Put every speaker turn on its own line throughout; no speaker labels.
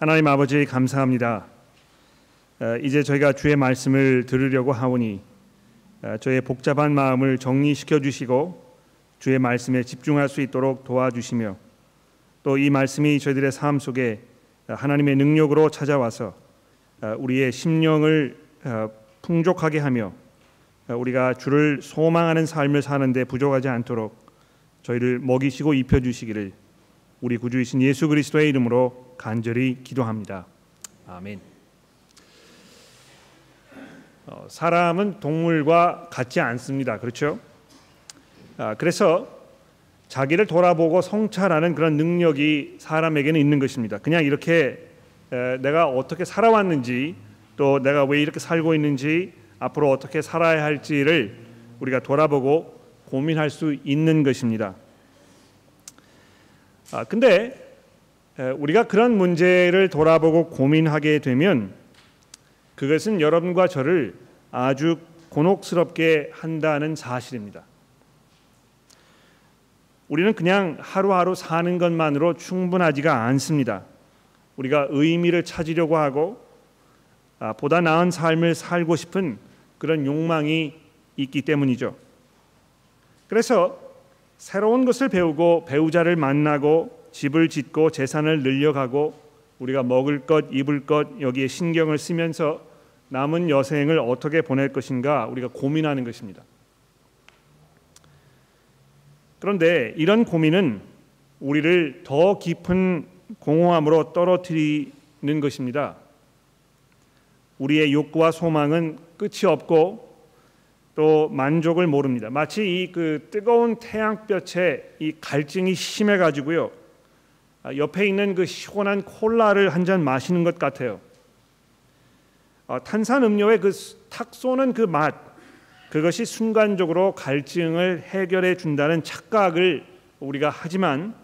하나님 아버지 감사합니다. 어, 이제 저희가 주의 말씀을 들으려고 하오니 어, 저의 복잡한 마음을 정리시켜 주시고 주의 말씀에 집중할 수 있도록 도와주시며 또 이 말씀이 저희들의 삶 속에 하나님의 능력으로 찾아와서 어, 우리의 심령을 풍족하게 하며 우리가 주를 소망하는 삶을 사는데 부족하지 않도록 저희를 먹이시고 입혀 주시기를 우리 구주이신 예수 그리스도의 이름으로 간절히 기도합니다. 아멘. 어, 사람은 동물과 같지 않습니다. 그렇죠? 아, 그래서 자기를 돌아보고 성찰하는 그런 능력이 사람에게는 있는 것입니다. 그냥 이렇게 에, 내가 어떻게 살아왔는지 또 내가 왜 이렇게 살고 있는지 앞으로 어떻게 살아야 할지를 우리가 돌아보고 고민할 수 있는 것입니다. 아, 근데 우리가 그런 문제를 돌아보고 고민하게 되면 그것은 여러분과 저를 아주 곤혹스럽게 한다는 사실입니다. 우리는 그냥 하루하루 사는 것만으로 충분하지가 않습니다. 우리가 의미를 찾으려고 하고 아, 보다 나은 삶을 살고 싶은 그런 욕망이 있기 때문이죠. 그래서 새로운 것을 배우고 배우자를 만나고 집을 짓고 재산을 늘려가고 우리가 먹을 것, 입을 것 여기에 신경을 쓰면서 남은 여생을 어떻게 보낼 것인가 우리가 고민하는 것입니다. 그런데 이런 고민은 우리를 더 깊은 공허함으로 떨어뜨리는 것입니다. 우리의 욕구와 소망은 끝이 없고 또 만족을 모릅니다. 마치 이 그 뜨거운 태양볕에 이 갈증이 심해 가지고요. 아, 옆에 있는 그 시원한 콜라를 한 잔 마시는 것 같아요. 어, 탄산 음료의 그탁 쏘는 그 맛, 그것이 순간적으로 갈증을 해결해 준다는 착각을 우리가 하지만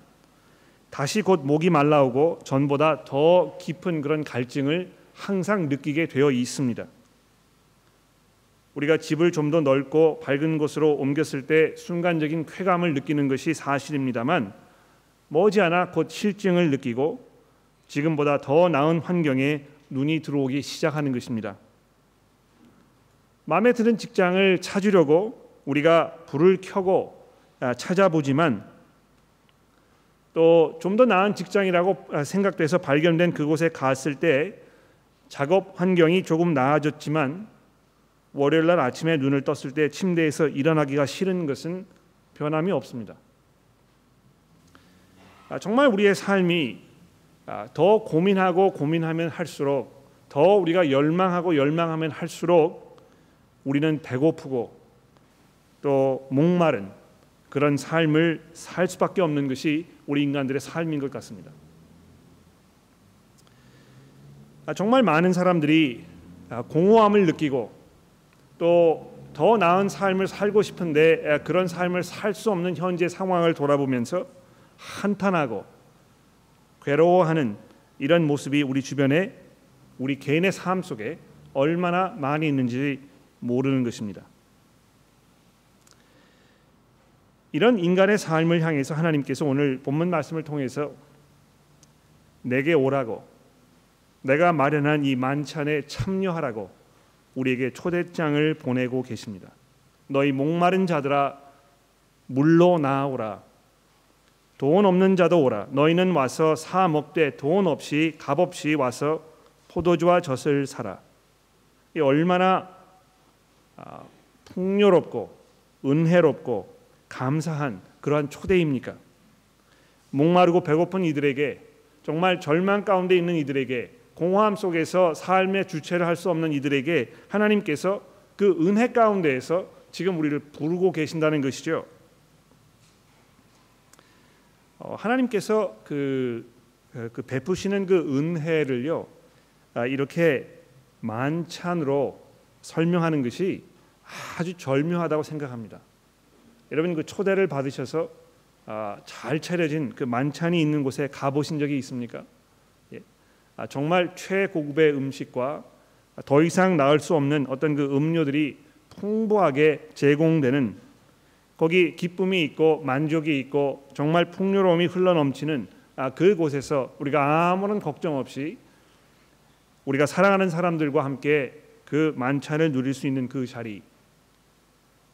다시 곧 목이 말라오고 전보다 더 깊은 그런 갈증을 항상 느끼게 되어 있습니다. 우리가 집을 좀 더 넓고 밝은 곳으로 옮겼을 때 순간적인 쾌감을 느끼는 것이 사실입니다만 머지않아 곧 실증을 느끼고 지금보다 더 나은 환경에 눈이 들어오기 시작하는 것입니다. 마음에 드는 직장을 찾으려고 우리가 불을 켜고 아, 찾아보지만 또 좀 더 나은 직장이라고 아, 생각돼서 발견된 그곳에 갔을 때 작업 환경이 조금 나아졌지만 월요일 날 아침에 눈을 떴을 때 침대에서 일어나기가 싫은 것은 변함이 없습니다. 아, 정말 우리의 삶이 아, 더 고민하고 고민하면 할수록 더 우리가 열망하고 열망하면 할수록 우리는 배고프고 또 목마른 그런 삶을 살 수밖에 없는 것이 우리 인간들의 삶인 것 같습니다. 아, 정말 많은 사람들이 공허함을 느끼고 또 더 나은 삶을 살고 싶은데 그런 삶을 살 수 없는 현재 상황을 돌아보면서 한탄하고 괴로워하는 이런 모습이 우리 주변에 우리 개인의 삶 속에 얼마나 많이 있는지 모르는 것입니다. 이런 인간의 삶을 향해서 하나님께서 오늘 본문 말씀을 통해서 내게 오라고 내가 마련한 이 만찬에 참여하라고 우리에게 초대장을 보내고 계십니다. 너희 목마른 자들아 물로 나오라. 돈 없는 자도 오라. 너희는 와서 사 먹되 돈 없이 값 없이 와서 포도주와 젖을 사라. 이 얼마나 아, 풍요롭고 은혜롭고 감사한 그러한 초대입니까? 목마르고 배고픈 이들에게 정말 절망 가운데 있는 이들에게 공허함 속에서 삶의 주체를 할 수 없는 이들에게 하나님께서 그 은혜 가운데에서 지금 우리를 부르고 계신다는 것이죠. 어, 하나님께서 그, 그 베푸시는 그 은혜를요 아, 이렇게 만찬으로 설명하는 것이 아주 절묘하다고 생각합니다. 여러분 그 초대를 받으셔서 아, 잘 차려진 그 만찬이 있는 곳에 가보신 적이 있습니까? 예. 아, 정말 최고급의 음식과 더 이상 나을 수 없는 어떤 그 음료들이 풍부하게 제공되는 거기 기쁨이 있고 만족이 있고 정말 풍요로움이 흘러넘치는 아, 그곳에서 우리가 아무런 걱정 없이 우리가 사랑하는 사람들과 함께 그 만찬을 누릴 수 있는 그 자리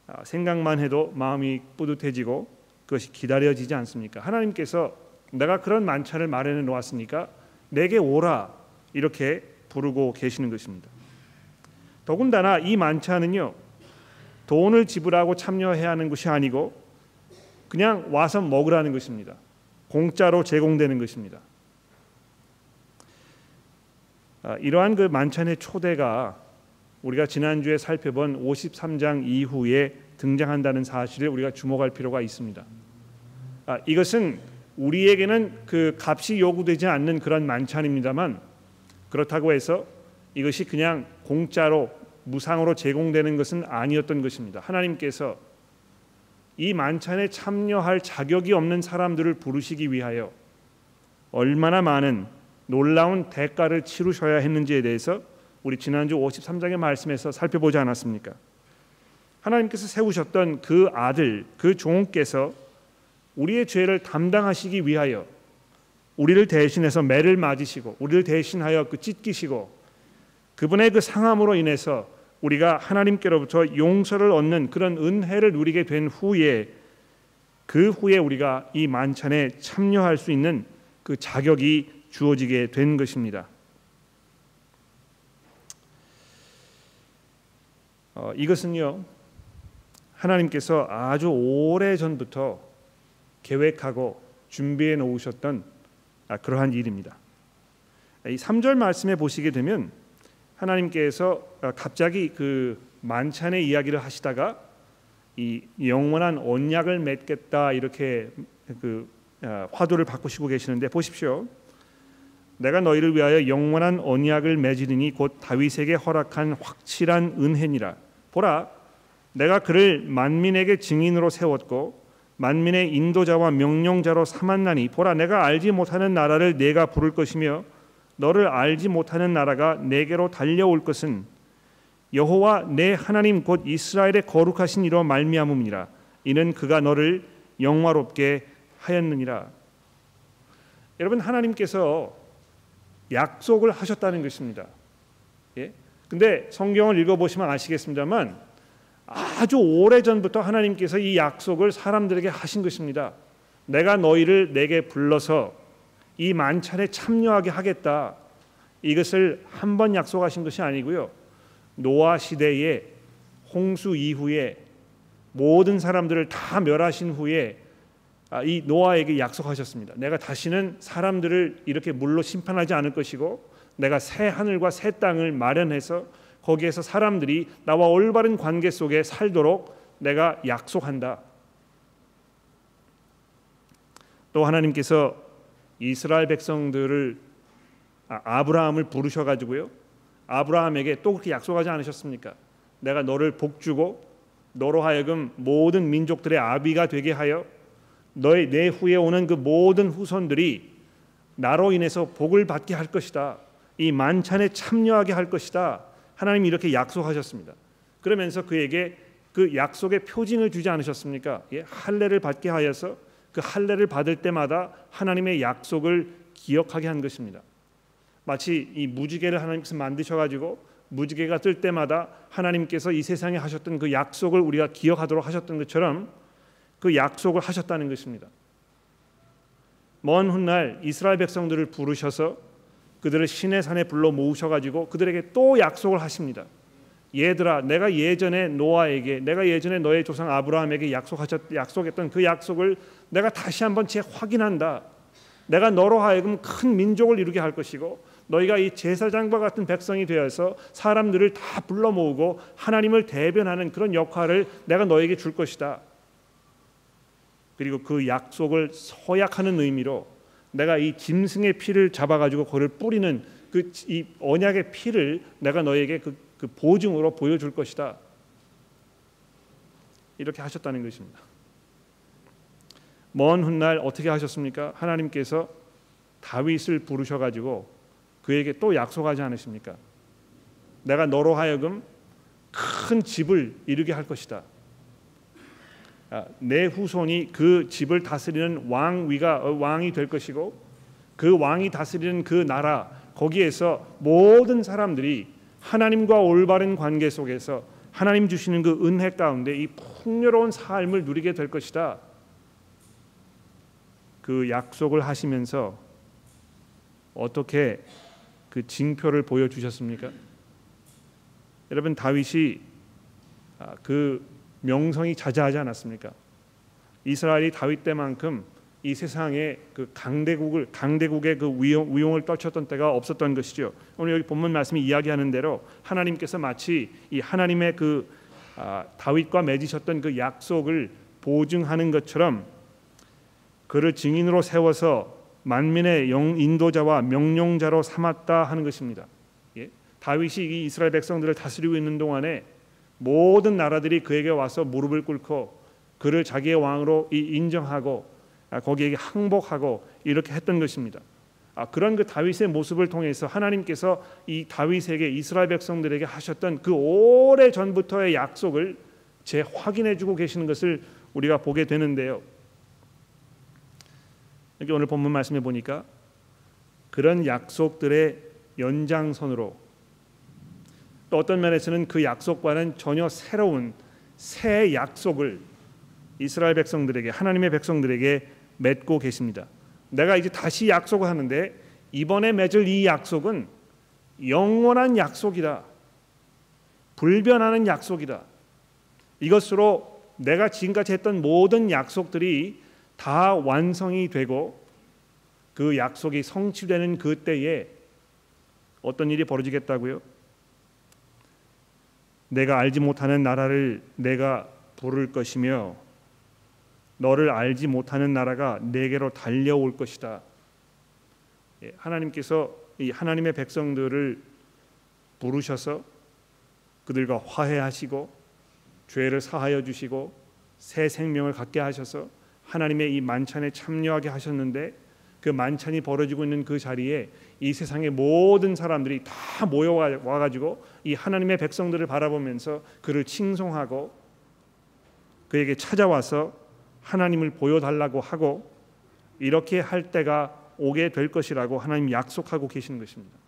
아, 생각만 해도 마음이 뿌듯해지고 그것이 기다려지지 않습니까? 하나님께서 내가 그런 만찬을 마련해 놓았으니까 내게 오라 이렇게 부르고 계시는 것입니다. 더군다나 이 만찬은요 돈을 지불하고 참여해야 하는 것이 아니고 그냥 와서 먹으라는 것입니다. 공짜로 제공되는 것입니다. 아, 이러한 그 만찬의 초대가 우리가 지난주에 살펴본 53장 이후에 등장한다는 사실을 우리가 주목할 필요가 있습니다. 아, 이것은 우리에게는 그 값이 요구되지 않는 그런 만찬입니다만 그렇다고 해서 이것이 그냥 공짜로 무상으로 제공되는 것은 아니었던 것입니다. 하나님께서 이 만찬에 참여할 자격이 없는 사람들을 부르시기 위하여 얼마나 많은 놀라운 대가를 치르셔야 했는지에 대해서 우리 지난주 53장의 말씀에서 살펴보지 않았습니까? 하나님께서 세우셨던 그 아들, 그 종께서 우리의 죄를 담당하시기 위하여 우리를 대신해서 매를 맞으시고 우리를 대신하여 그 찢기시고 그분의 그 상함으로 인해서 우리가 하나님께로부터 용서를 얻는 그런 은혜를 누리게 된 후에 그 후에 우리가 이 만찬에 참여할 수 있는 그 자격이 주어지게 된 것입니다. 어, 이것은요 하나님께서 아주 오래 전부터 계획하고 준비해 놓으셨던 아, 그러한 일입니다. 이 3절 말씀에 보시게 되면 하나님께서 아, 갑자기 그 만찬의 이야기를 하시다가 이 영원한 언약을 맺겠다 이렇게 그 아, 화두를 바꾸시고 계시는데 보십시오. 내가 너희를 위하여 영원한 언약을 맺으리니 곧 다윗에게 허락한 확실한 은혜니라. 보라, 내가 그를 만민에게 증인으로 세웠고 만민의 인도자와 명령자로 삼았나니 보라, 내가 알지 못하는 나라를 내가 부를 것이며 너를 알지 못하는 나라가 내게로 달려올 것은 여호와 내 하나님 곧 이스라엘의 거룩하신 이로 말미암음이라. 이는 그가 너를 영화롭게 하였느니라. 여러분 하나님께서 약속을 하셨다는 것입니다. 예? 근데 성경을 읽어 보시면 아시겠습니다만 아주 오래 전부터 하나님께서 이 약속을 사람들에게 하신 것입니다. 내가 너희를 내게 불러서 이 만찬에 참여하게 하겠다. 이것을 한 번 약속하신 것이 아니고요. 노아 시대에 홍수 이후에 모든 사람들을 다 멸하신 후에 아, 이 노아에게 약속하셨습니다. 내가 다시는 사람들을 이렇게 물로 심판하지 않을 것이고 내가 새 하늘과 새 땅을 마련해서 거기에서 사람들이 나와 올바른 관계 속에 살도록 내가 약속한다. 또 하나님께서 이스라엘 백성들을 아, 아브라함을 부르셔 가지고요. 아브라함에게 또 그렇게 약속하지 않으셨습니까? 내가 너를 복 주고 너로 하여금 모든 민족들의 아비가 되게 하여 너의 내 후에 오는 그 모든 후손들이 나로 인해서 복을 받게 할 것이다. 이 만찬에 참여하게 할 것이다. 하나님이 이렇게 약속하셨습니다. 그러면서 그에게 그 약속의 표징을 주지 않으셨습니까? 예, 할례를 받게 하여서 그 할례를 받을 때마다 하나님의 약속을 기억하게 한 것입니다. 마치 이 무지개를 하나님께서 만드셔 가지고 무지개가 뜰 때마다 하나님께서 이 세상에 하셨던 그 약속을 우리가 기억하도록 하셨던 것처럼 그 약속을 하셨다는 것입니다. 먼 훗날 이스라엘 백성들을 부르셔서 그들을 신의 산에 불러 모으셔 가지고 그들에게 또 약속을 하십니다. 얘들아, 내가 예전에 노아에게, 내가 예전에 너의 조상 아브라함에게 약속하셨 약속했던 그 약속을 내가 다시 한번 재확인한다. 내가 너로 하여금 큰 민족을 이루게 할 것이고 너희가 이 제사장과 같은 백성이 되어서 사람들을 다 불러 모으고 하나님을 대변하는 그런 역할을 내가 너에게 줄 것이다. 그리고 그 약속을 서약하는 의미로 내가 이 짐승의 피를 잡아 가지고 그를 뿌리는 그 이 언약의 피를 내가 너에게 그, 그 보증으로 보여줄 것이다. 이렇게 하셨다는 것입니다. 먼 훗날 어떻게 하셨습니까? 하나님께서 다윗을 부르셔 가지고 그에게 또 약속하지 않으십니까? 내가 너로 하여금 큰 집을 이루게 할 것이다. 아, 내 후손이 그 집을 다스리는 왕 위가 어, 왕이 될 것이고 그 왕이 다스리는 그 나라 거기에서 모든 사람들이 하나님과 올바른 관계 속에서 하나님 주시는 그 은혜 가운데 이 풍요로운 삶을 누리게 될 것이다. 그 약속을 하시면서 어떻게 그 징표를 보여 주셨습니까? 여러분 다윗이 아, 그 명성이 자자하지 않았습니까? 이스라엘이 다윗 때만큼 이 세상에 그 강대국을 강대국의 그 위용, 위용을 떨쳤던 때가 없었던 것이죠. 오늘 여기 본문 말씀이 이야기하는 대로 하나님께서 마치 이 하나님의 그 아, 다윗과 맺으셨던 그 약속을 보증하는 것처럼 그를 증인으로 세워서 만민의 영 인도자와 명령자로 삼았다 하는 것입니다. 예? 다윗이 이 이스라엘 백성들을 다스리고 있는 동안에 모든 나라들이 그에게 와서 무릎을 꿇고 그를 자기의 왕으로 인정하고 아, 거기에게 항복하고 이렇게 했던 것입니다. 아, 그런 그 다윗의 모습을 통해서 하나님께서 이 다윗에게 이스라엘 백성들에게 하셨던 그 오래 전부터의 약속을 재확인해 주고 계시는 것을 우리가 보게 되는데요. 여기 오늘 본문 말씀해 보니까 그런 약속들의 연장선으로 또 어떤 면에서는 그 약속과는 전혀 새로운 새 약속을 이스라엘 백성들에게 하나님의 백성들에게 맺고 계십니다. 내가 이제 다시 약속을 하는데 이번에 맺을 이 약속은 영원한 약속이다. 불변하는 약속이다. 이것으로 내가 지금까지 했던 모든 약속들이 다 완성이 되고 그 약속이 성취되는 그때에 어떤 일이 벌어지겠다고요? 내가 알지 못하는 나라를 내가 부를 것이며 너를 알지 못하는 나라가 내게로 달려올 것이다. 예, 하나님께서 이 하나님의 백성들을 부르셔서 그들과 화해하시고 죄를 사하여 주시고 새 생명을 갖게 하셔서 하나님의 이 만찬에 참여하게 하셨는데 그 만찬이 벌어지고 있는 그 자리에 이 세상의 모든 사람들이 다 모여와 가지고 이 하나님의 백성들을 바라보면서 그를 칭송하고 그에게 찾아와서 하나님을 보여달라고 하고 이렇게 할 때가 오게 될 것이라고 하나님 약속하고 계시는 것입니다.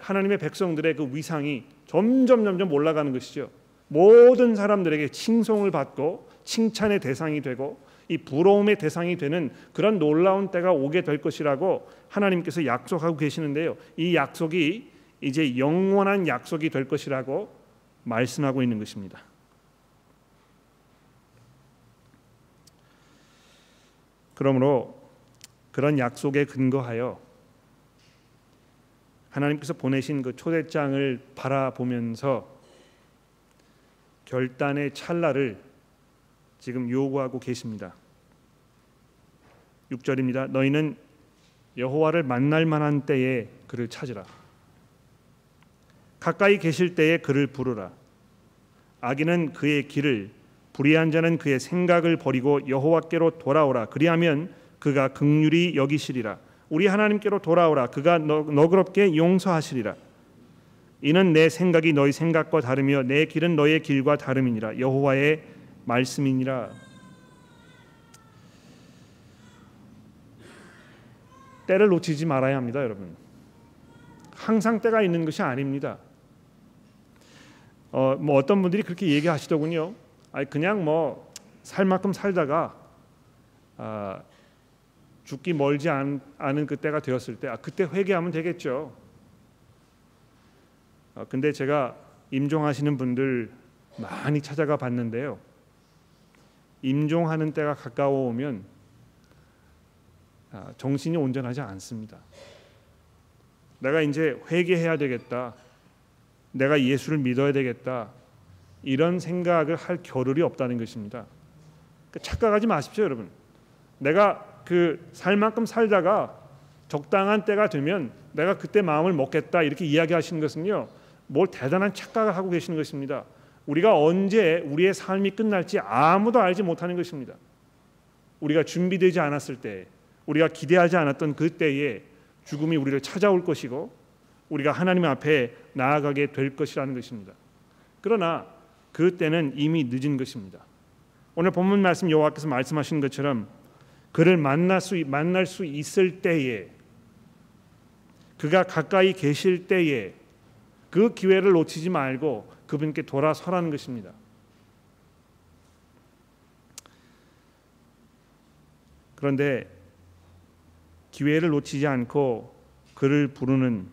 하나님의 백성들의 그 위상이 점점 점점 올라가는 것이죠. 모든 사람들에게 칭송을 받고 칭찬의 대상이 되고 이 부러움의 대상이 되는 그런 놀라운 때가 오게 될 것이라고 하나님께서 약속하고 계시는데요. 이 약속이 이제 영원한 약속이 될 것이라고 말씀하고 있는 것입니다. 그러므로 그런 약속에 근거하여 하나님께서 보내신 그 초대장을 바라보면서 결단의 찰나를 지금 요구하고 계십니다. 6절입니다. 너희는 여호와를 만날 만한 때에 그를 찾으라. 가까이 계실 때에 그를 부르라. 악인은 그의 길을 불의한 자는 그의 생각을 버리고 여호와께로 돌아오라. 그리하면 그가 극률이 여기시리라. 우리 하나님께로 돌아오라. 그가 너 그럽게 용서하시리라. 이는 내 생각이 너희 생각과 다르며 내 길은 너의 길과 다름이니라. 여호와의 말씀이니라. 때를 놓치지 말아야 합니다, 여러분. 항상 때가 있는 것이 아닙니다. 어, 뭐 어떤 분들이 그렇게 얘기하시더군요. 아니 그냥 뭐 살 만큼 살다가 아, 죽기 멀지 않, 은 그때가 되었을 때 아, 그때 회개하면 되겠죠. 아, 근데 제가 임종하시는 분들 많이 찾아가 봤는데요. 임종하는 때가 가까워 오면 아, 정신이 온전하지 않습니다. 내가 이제 회개해야 되겠다. 내가 예수를 믿어야 되겠다. 이런 생각을 할 겨를이 없다는 것입니다. 그러니까 착각하지 마십시오, 여러분. 내가 그 살만큼 살다가 적당한 때가 되면 내가 그때 마음을 먹겠다 이렇게 이야기하시는 것은요. 뭘 대단한 착각을 하고 계시는 것입니다. 우리가 언제 우리의 삶이 끝날지 아무도 알지 못하는 것입니다. 우리가 준비되지 않았을 때, 우리가 기대하지 않았던 그때에 죽음이 우리를 찾아올 것이고 우리가 하나님 앞에 나아가게 될 것이라는 것입니다. 그러나 그 때는 이미 늦은 것입니다. 오늘 본문 말씀 여호와께서 말씀하신 것처럼 그를 만날 수 만날 수 있을 때에 그가 가까이 계실 때에 그 기회를 놓치지 말고 그분께 돌아서라는 것입니다. 그런데 기회를 놓치지 않고 그를 부르는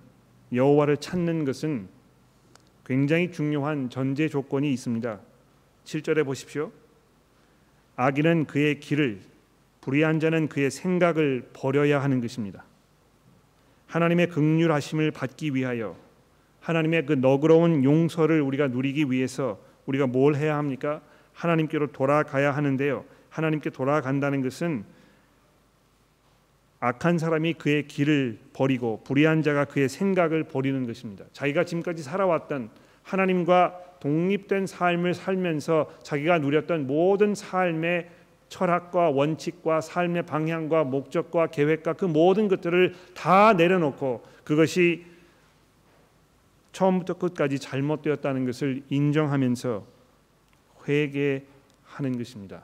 여호와를 찾는 것은 굉장히 중요한 전제 조건이 있습니다. 7절에 보십시오. 악인은 그의 길을 불의한 자는 그의 생각을 버려야 하는 것입니다. 하나님의 극률하심을 받기 위하여 하나님의 그 너그러운 용서를 우리가 누리기 위해서 우리가 뭘 해야 합니까? 하나님께로 돌아가야 하는데요. 하나님께 돌아간다는 것은 악한 사람이 그의 길을 버리고 불의한 자가 그의 생각을 버리는 것입니다. 자기가 지금까지 살아왔던 하나님과 독립된 삶을 살면서 자기가 누렸던 모든 삶의 철학과 원칙과 삶의 방향과 목적과 계획과 그 모든 것들을 다 내려놓고 그것이 처음부터 끝까지 잘못되었다는 것을 인정하면서 회개하는 것입니다. 아,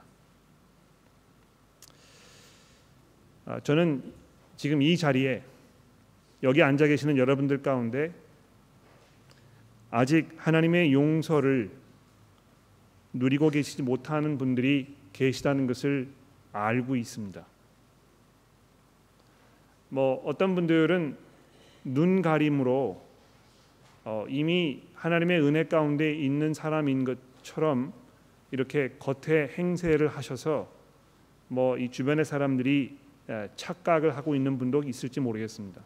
저는 지금 이 자리에 여기 앉아 계시는 여러분들 가운데 아직 하나님의 용서를 누리고 계시지 못하는 분들이 계시다는 것을 알고 있습니다. 뭐 어떤 분들은 눈 가림으로 어, 이미 하나님의 은혜 가운데 있는 사람인 것처럼 이렇게 겉에 행세를 하셔서 뭐 이 주변의 사람들이 착각을 하고 있는 분도 있을지 모르겠습니다.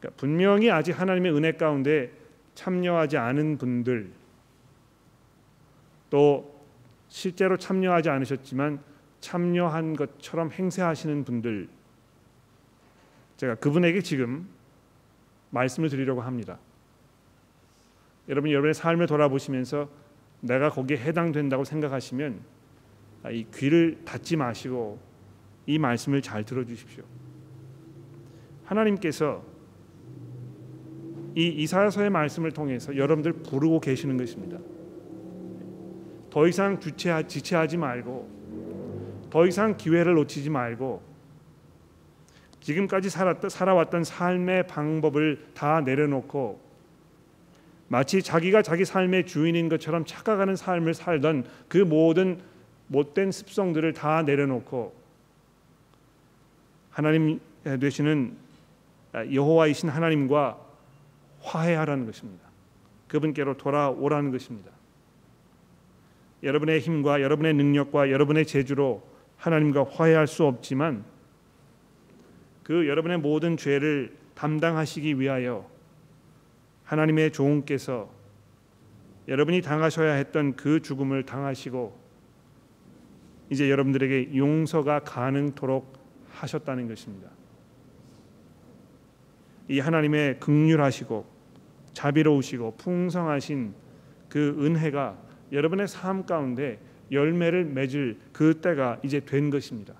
그러니까 분명히 아직 하나님의 은혜 가운데 참여하지 않은 분들 또 실제로 참여하지 않으셨지만 참여한 것처럼 행세하시는 분들 제가 그분에게 지금 말씀을 드리려고 합니다. 여러분 여러분의 삶을 돌아보시면서 내가 거기에 해당된다고 생각하시면 이 귀를 닫지 마시고 이 말씀을 잘 들어주십시오. 하나님께서 이 이사야서의 말씀을 통해서 여러분들 부르고 계시는 것입니다. 더 이상 주체하, 지체하지 말고 더 이상 기회를 놓치지 말고 지금까지 살았던, 살아왔던 삶의 방법을 다 내려놓고 마치 자기가 자기 삶의 주인인 것처럼 착각하는 삶을 살던 그 모든 못된 습성들을 다 내려놓고 하나님 되시는 여호와이신 하나님과 화해하라는 것입니다. 그분께로 돌아오라는 것입니다. 여러분의 힘과 여러분의 능력과 여러분의 재주로 하나님과 화해할 수 없지만 그 여러분의 모든 죄를 담당하시기 위하여 하나님의 종께서 여러분이 당하셔야 했던 그 죽음을 당하시고 이제 여러분들에게 용서가 가능토록 하셨다는 것입니다. 이 하나님의 극률하시고 자비로우시고 풍성하신 그 은혜가 여러분의 삶 가운데 열매를 맺을 그 때가 이제 된 것입니다.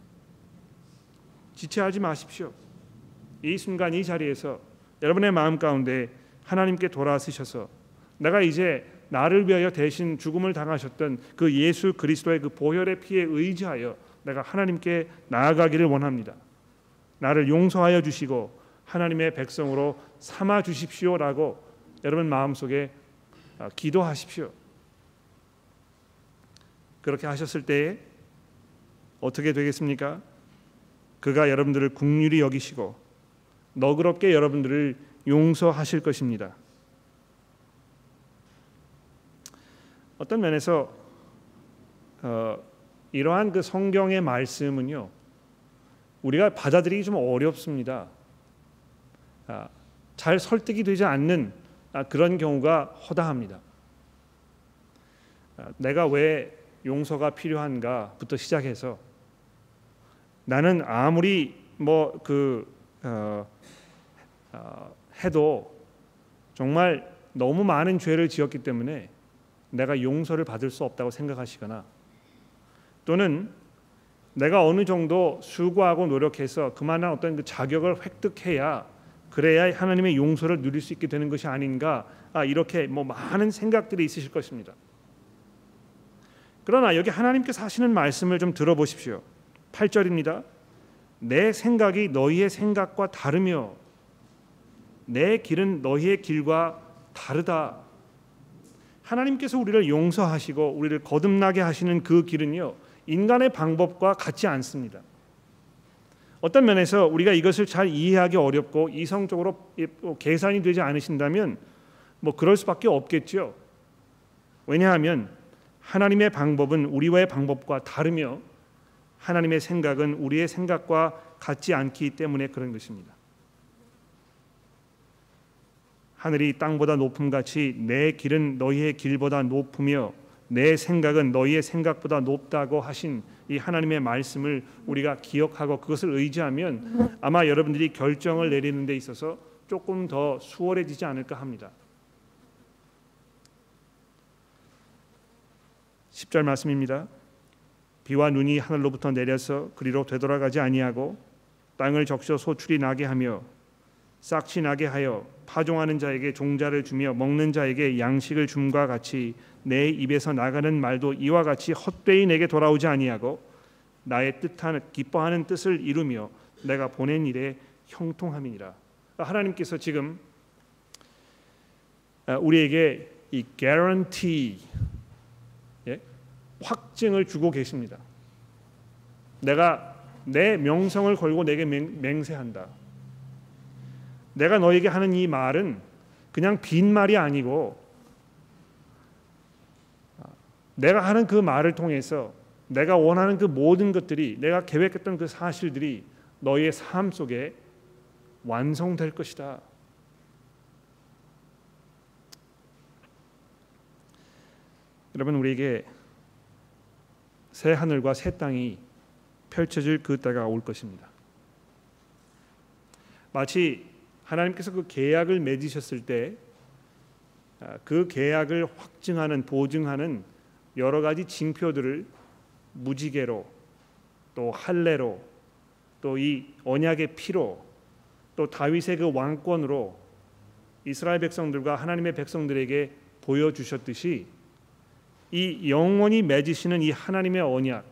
지체하지 마십시오. 이 순간 이 자리에서 여러분의 마음 가운데 하나님께 돌아서셔서 내가 이제 나를 위하여 대신 죽음을 당하셨던 그 예수 그리스도의 그 보혈의 피에 의지하여 내가 하나님께 나아가기를 원합니다. 나를 용서하여 주시고 하나님의 백성으로 삼아 주십시오라고 여러분 마음속에 아, 기도하십시오. 그렇게 하셨을 때에 어떻게 되겠습니까? 그가 여러분들을 국률이 여기시고 너그럽게 여러분들을 용서하실 것입니다. 어떤 면에서 어, 이러한 그 성경의 말씀은요 우리가 받아들이기 좀 어렵습니다. 아, 잘 설득이 되지 않는 아, 그런 경우가 허다합니다. 아, 내가 왜 용서가 필요한가부터 시작해서 나는 아무리 뭐그 어, 어, 해도 정말 너무 많은 죄를 지었기 때문에 내가 용서를 받을 수 없다고 생각하시거나 또는 내가 어느 정도 수고하고 노력해서 그만한 어떤 그 자격을 획득해야 그래야 하나님의 용서를 누릴 수 있게 되는 것이 아닌가 아, 이렇게 뭐 많은 생각들이 있으실 것입니다. 그러나 여기 하나님께서 하시는 말씀을 좀 들어보십시오. 8절입니다. 내 생각이 너희의 생각과 다르며 내 길은 너희의 길과 다르다. 하나님께서 우리를 용서하시고 우리를 거듭나게 하시는 그 길은요 인간의 방법과 같지 않습니다. 어떤 면에서 우리가 이것을 잘 이해하기 어렵고 이성적으로 뭐 계산이 되지 않으신다면 뭐 그럴 수밖에 없겠죠. 왜냐하면 하나님의 방법은 우리와의 방법과 다르며 하나님의 생각은 우리의 생각과 같지 않기 때문에 그런 것입니다. 하늘이 땅보다 높음 같이 내 길은 너희의 길보다 높으며 내 생각은 너희의 생각보다 높다고 하신 이 하나님의 말씀을 우리가 기억하고 그것을 의지하면 아마 여러분들이 결정을 내리는 데 있어서 조금 더 수월해지지 않을까 합니다. 10절 말씀입니다. 비와 눈이 하늘로부터 내려서 그리로 되돌아가지 아니하고 땅을 적셔 소출이 나게 하며 싹치 나게 하여 파종하는 자에게 종자를 주며 먹는 자에게 양식을 줌과 같이 내 입에서 나가는 말도 이와 같이 헛되이 내게 돌아오지 아니하고 나의 뜻하는 기뻐하는 뜻을 이루며 내가 보낸 일에 형통함이니라. 하나님께서 지금 아, 우리에게 이 guarantee 예? 확증을 주고 계십니다. 내가 내 명성을 걸고 내게 맹세한다. 내가 너에게 하는 이 말은 그냥 빈 말이 아니고 내가 하는 그 말을 통해서 내가 원하는 그 모든 것들이 내가 계획했던 그 사실들이 너의 삶 속에 완성될 것이다. 여러분 우리에게 새 하늘과 새 땅이 펼쳐질 그 때가 올 것입니다. 마치 하나님께서 그 계약을 맺으셨을 때그 아, 계약을 확증하는 보증하는 여러 가지 징표들을 무지개로 또 할례로 또 이 언약의 피로 또 다윗의 그 왕권으로 이스라엘 백성들과 하나님의 백성들에게 보여 주셨듯이 이 영원히 맺으시는 이 하나님의 언약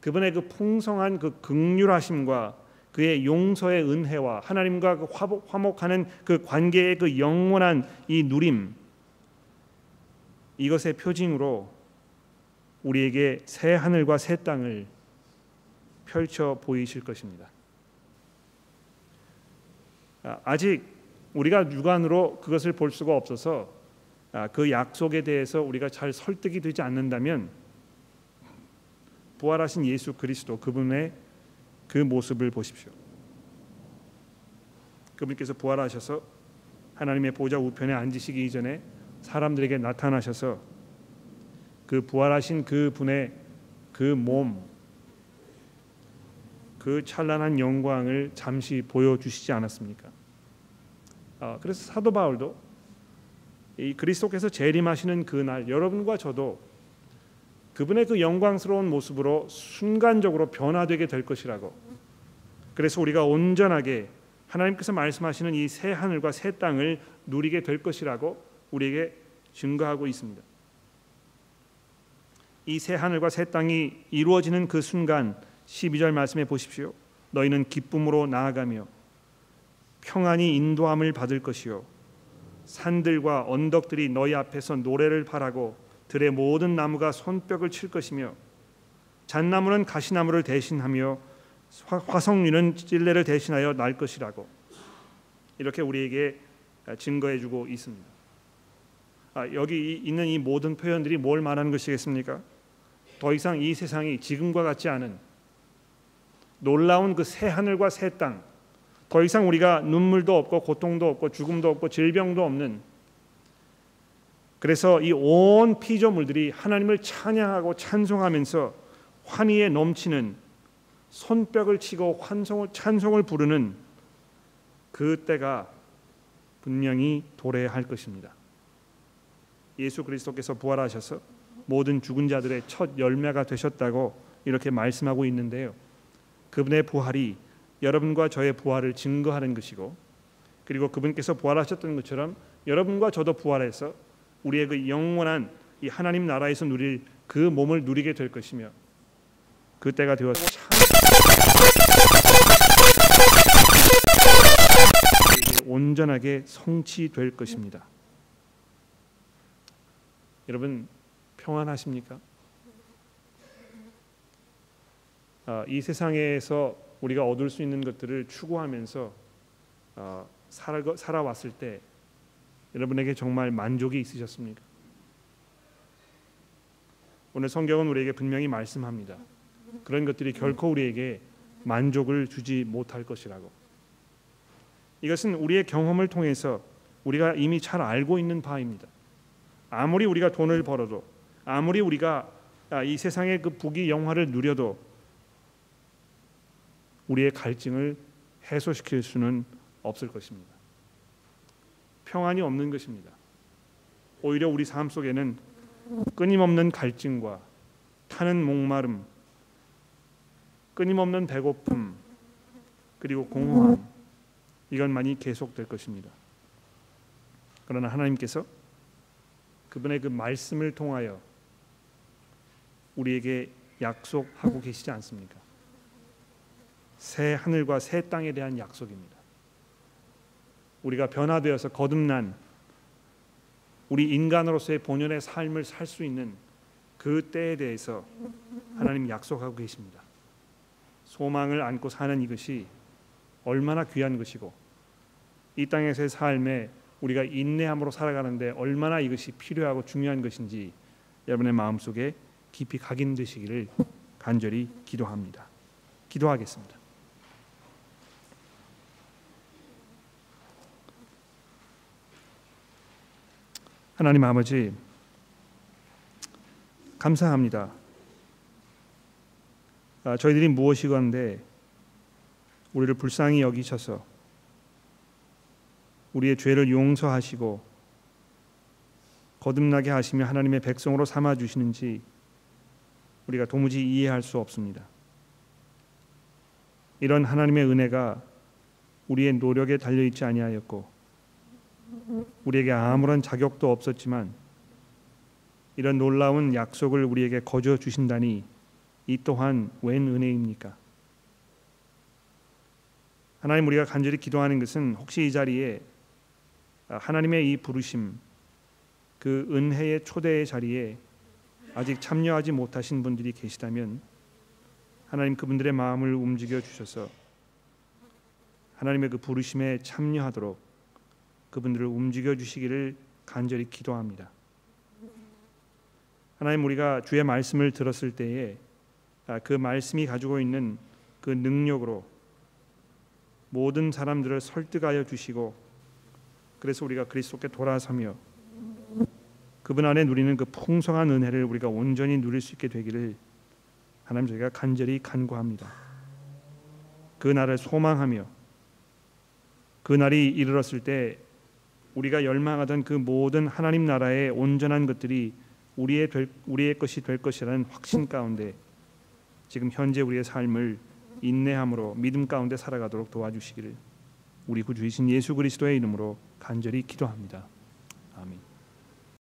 그분의 그 풍성한 그 극률하심과 그의 용서의 은혜와 하나님과 그 화목하는 그 관계의 그 영원한 이 누림 이것의 표징으로 우리에게 새 하늘과 새 땅을 펼쳐 보이실 것입니다. 아, 아직 우리가 육안으로 그것을 볼 수가 없어서 아, 그 약속에 대해서 우리가 잘 설득이 되지 않는다면 부활하신 예수 그리스도 그분의 그 모습을 보십시오. 그분께서 부활하셔서 하나님의 보좌 우편에 앉으시기 이전에 사람들에게 나타나셔서 그 부활하신 그 분의 그 몸, 그 찬란한 영광을 잠시 보여주시지 않았습니까? 아, 그래서 사도 바울도 이 그리스도께서 재림하시는 그날 여러분과 저도 그분의 그 영광스러운 모습으로 순간적으로 변화되게 될 것이라고. 그래서 우리가 온전하게 하나님께서 말씀하시는 이 새 하늘과 새 땅을 누리게 될 것이라고 우리에게 증거하고 있습니다. 이 새 하늘과 새 땅이 이루어지는 그 순간 12절 말씀해 보십시오. 너희는 기쁨으로 나아가며 평안히 인도함을 받을 것이요 산들과 언덕들이 너희 앞에서 노래를 바라고 들의 모든 나무가 손뼉을 칠 것이며 잣나무는 가시나무를 대신하며 화성류는 찔레를 대신하여 날 것이라고 이렇게 우리에게 증거해주고 있습니다. 아, 여기 있는 이 모든 표현들이 뭘 말하는 것이겠습니까? 더 이상 이 세상이 지금과 같지 않은 놀라운 그 새 하늘과 새 땅, 더 이상 우리가 눈물도 없고 고통도 없고 죽음도 없고 질병도 없는 그래서 이 온 피조물들이 하나님을 찬양하고 찬송하면서 환희에 넘치는 손뼉을 치고 환송을 찬송을 부르는 그 때가 분명히 도래할 것입니다. 예수 그리스도께서 부활하셔서 모든 죽은 자들의 첫 열매가 되셨다고 이렇게 말씀하고 있는데요. 그분의 부활이 여러분과 저의 부활을 증거하는 것이고 그리고 그분께서 부활하셨던 것처럼 여러분과 저도 부활해서 우리의 그 영원한 이 하나님 나라에서 누릴 그 몸을 누리게 될 것이며 그때가 되어서 온전하게 성취될 것입니다. 여러분 평안하십니까? 아, 이 세상에서 우리가 얻을 수 있는 것들을 추구하면서 어, 살아, 살아왔을 때 여러분에게 정말 만족이 있으셨습니까? 오늘 성경은 우리에게 분명히 말씀합니다. 그런 것들이 결코 우리에게 만족을 주지 못할 것이라고. 이것은 우리의 경험을 통해서 우리가 이미 잘 알고 있는 바입니다. 아무리 우리가 돈을 벌어도 아무리 우리가 아, 이 세상의 그 부귀 영화를 누려도 우리의 갈증을 해소시킬 수는 없을 것입니다. 평안이 없는 것입니다. 오히려 우리 삶 속에는 끊임없는 갈증과 타는 목마름, 끊임없는 배고픔, 그리고 공허함 이건 많이 계속될 것입니다. 그러나 하나님께서 그분의 그 말씀을 통하여 우리에게 약속하고 계시지 않습니까? 새 하늘과 새 땅에 대한 약속입니다. 우리가 변화되어서 거듭난 우리 인간으로서의 본연의 삶을 살 수 있는 그 때에 대해서 하나님 약속하고 계십니다. 소망을 안고 사는 이것이 얼마나 귀한 것이고 이 땅에서의 삶에 우리가 인내함으로 살아가는데 얼마나 이것이 필요하고 중요한 것인지 여러분의 마음속에 깊이 각인되시기를 간절히 기도합니다. 기도하겠습니다. 하나님 아버지 감사합니다. 아, 저희들이 무엇이건데 우리를 불쌍히 여기셔서 우리의 죄를 용서하시고 거듭나게 하시며 하나님의 백성으로 삼아 주시는지 우리가 도무지 이해할 수 없습니다. 이런 하나님의 은혜가 우리의 노력에 달려 있지 아니하였고 우리에게 아무런 자격도 없었지만 이런 놀라운 약속을 우리에게 거저 주신다니 이 또한 웬 은혜입니까? 하나님 우리가 간절히 기도하는 것은 혹시 이 자리에 하나님의 이 부르심 그 은혜의 초대의 자리에 아직 참여하지 못하신 분들이 계시다면 하나님 그분들의 마음을 움직여 주셔서 하나님의 그 부르심에 참여하도록 그분들을 움직여 주시기를 간절히 기도합니다. 하나님 우리가 주의 말씀을 들었을 때에 아, 그 말씀이 가지고 있는 그 능력으로 모든 사람들을 설득하여 주시고 그래서 우리가 그리스도께 돌아서며 그분 안에 누리는 그 풍성한 은혜를 우리가 온전히 누릴 수 있게 되기를 하나님 저희가 간절히 간구합니다. 그 날을 소망하며 그 날이 이르렀을 때 우리가 열망하던 그 모든 하나님 나라의 온전한 것들이 우리의 될, 우리의 것이 될 것이라는 확신 가운데 지금 현재 우리의 삶을 인내함으로 믿음 가운데 살아가도록 도와주시기를 우리 구주이신 예수 그리스도의 이름으로 간절히 기도합니다. 아멘.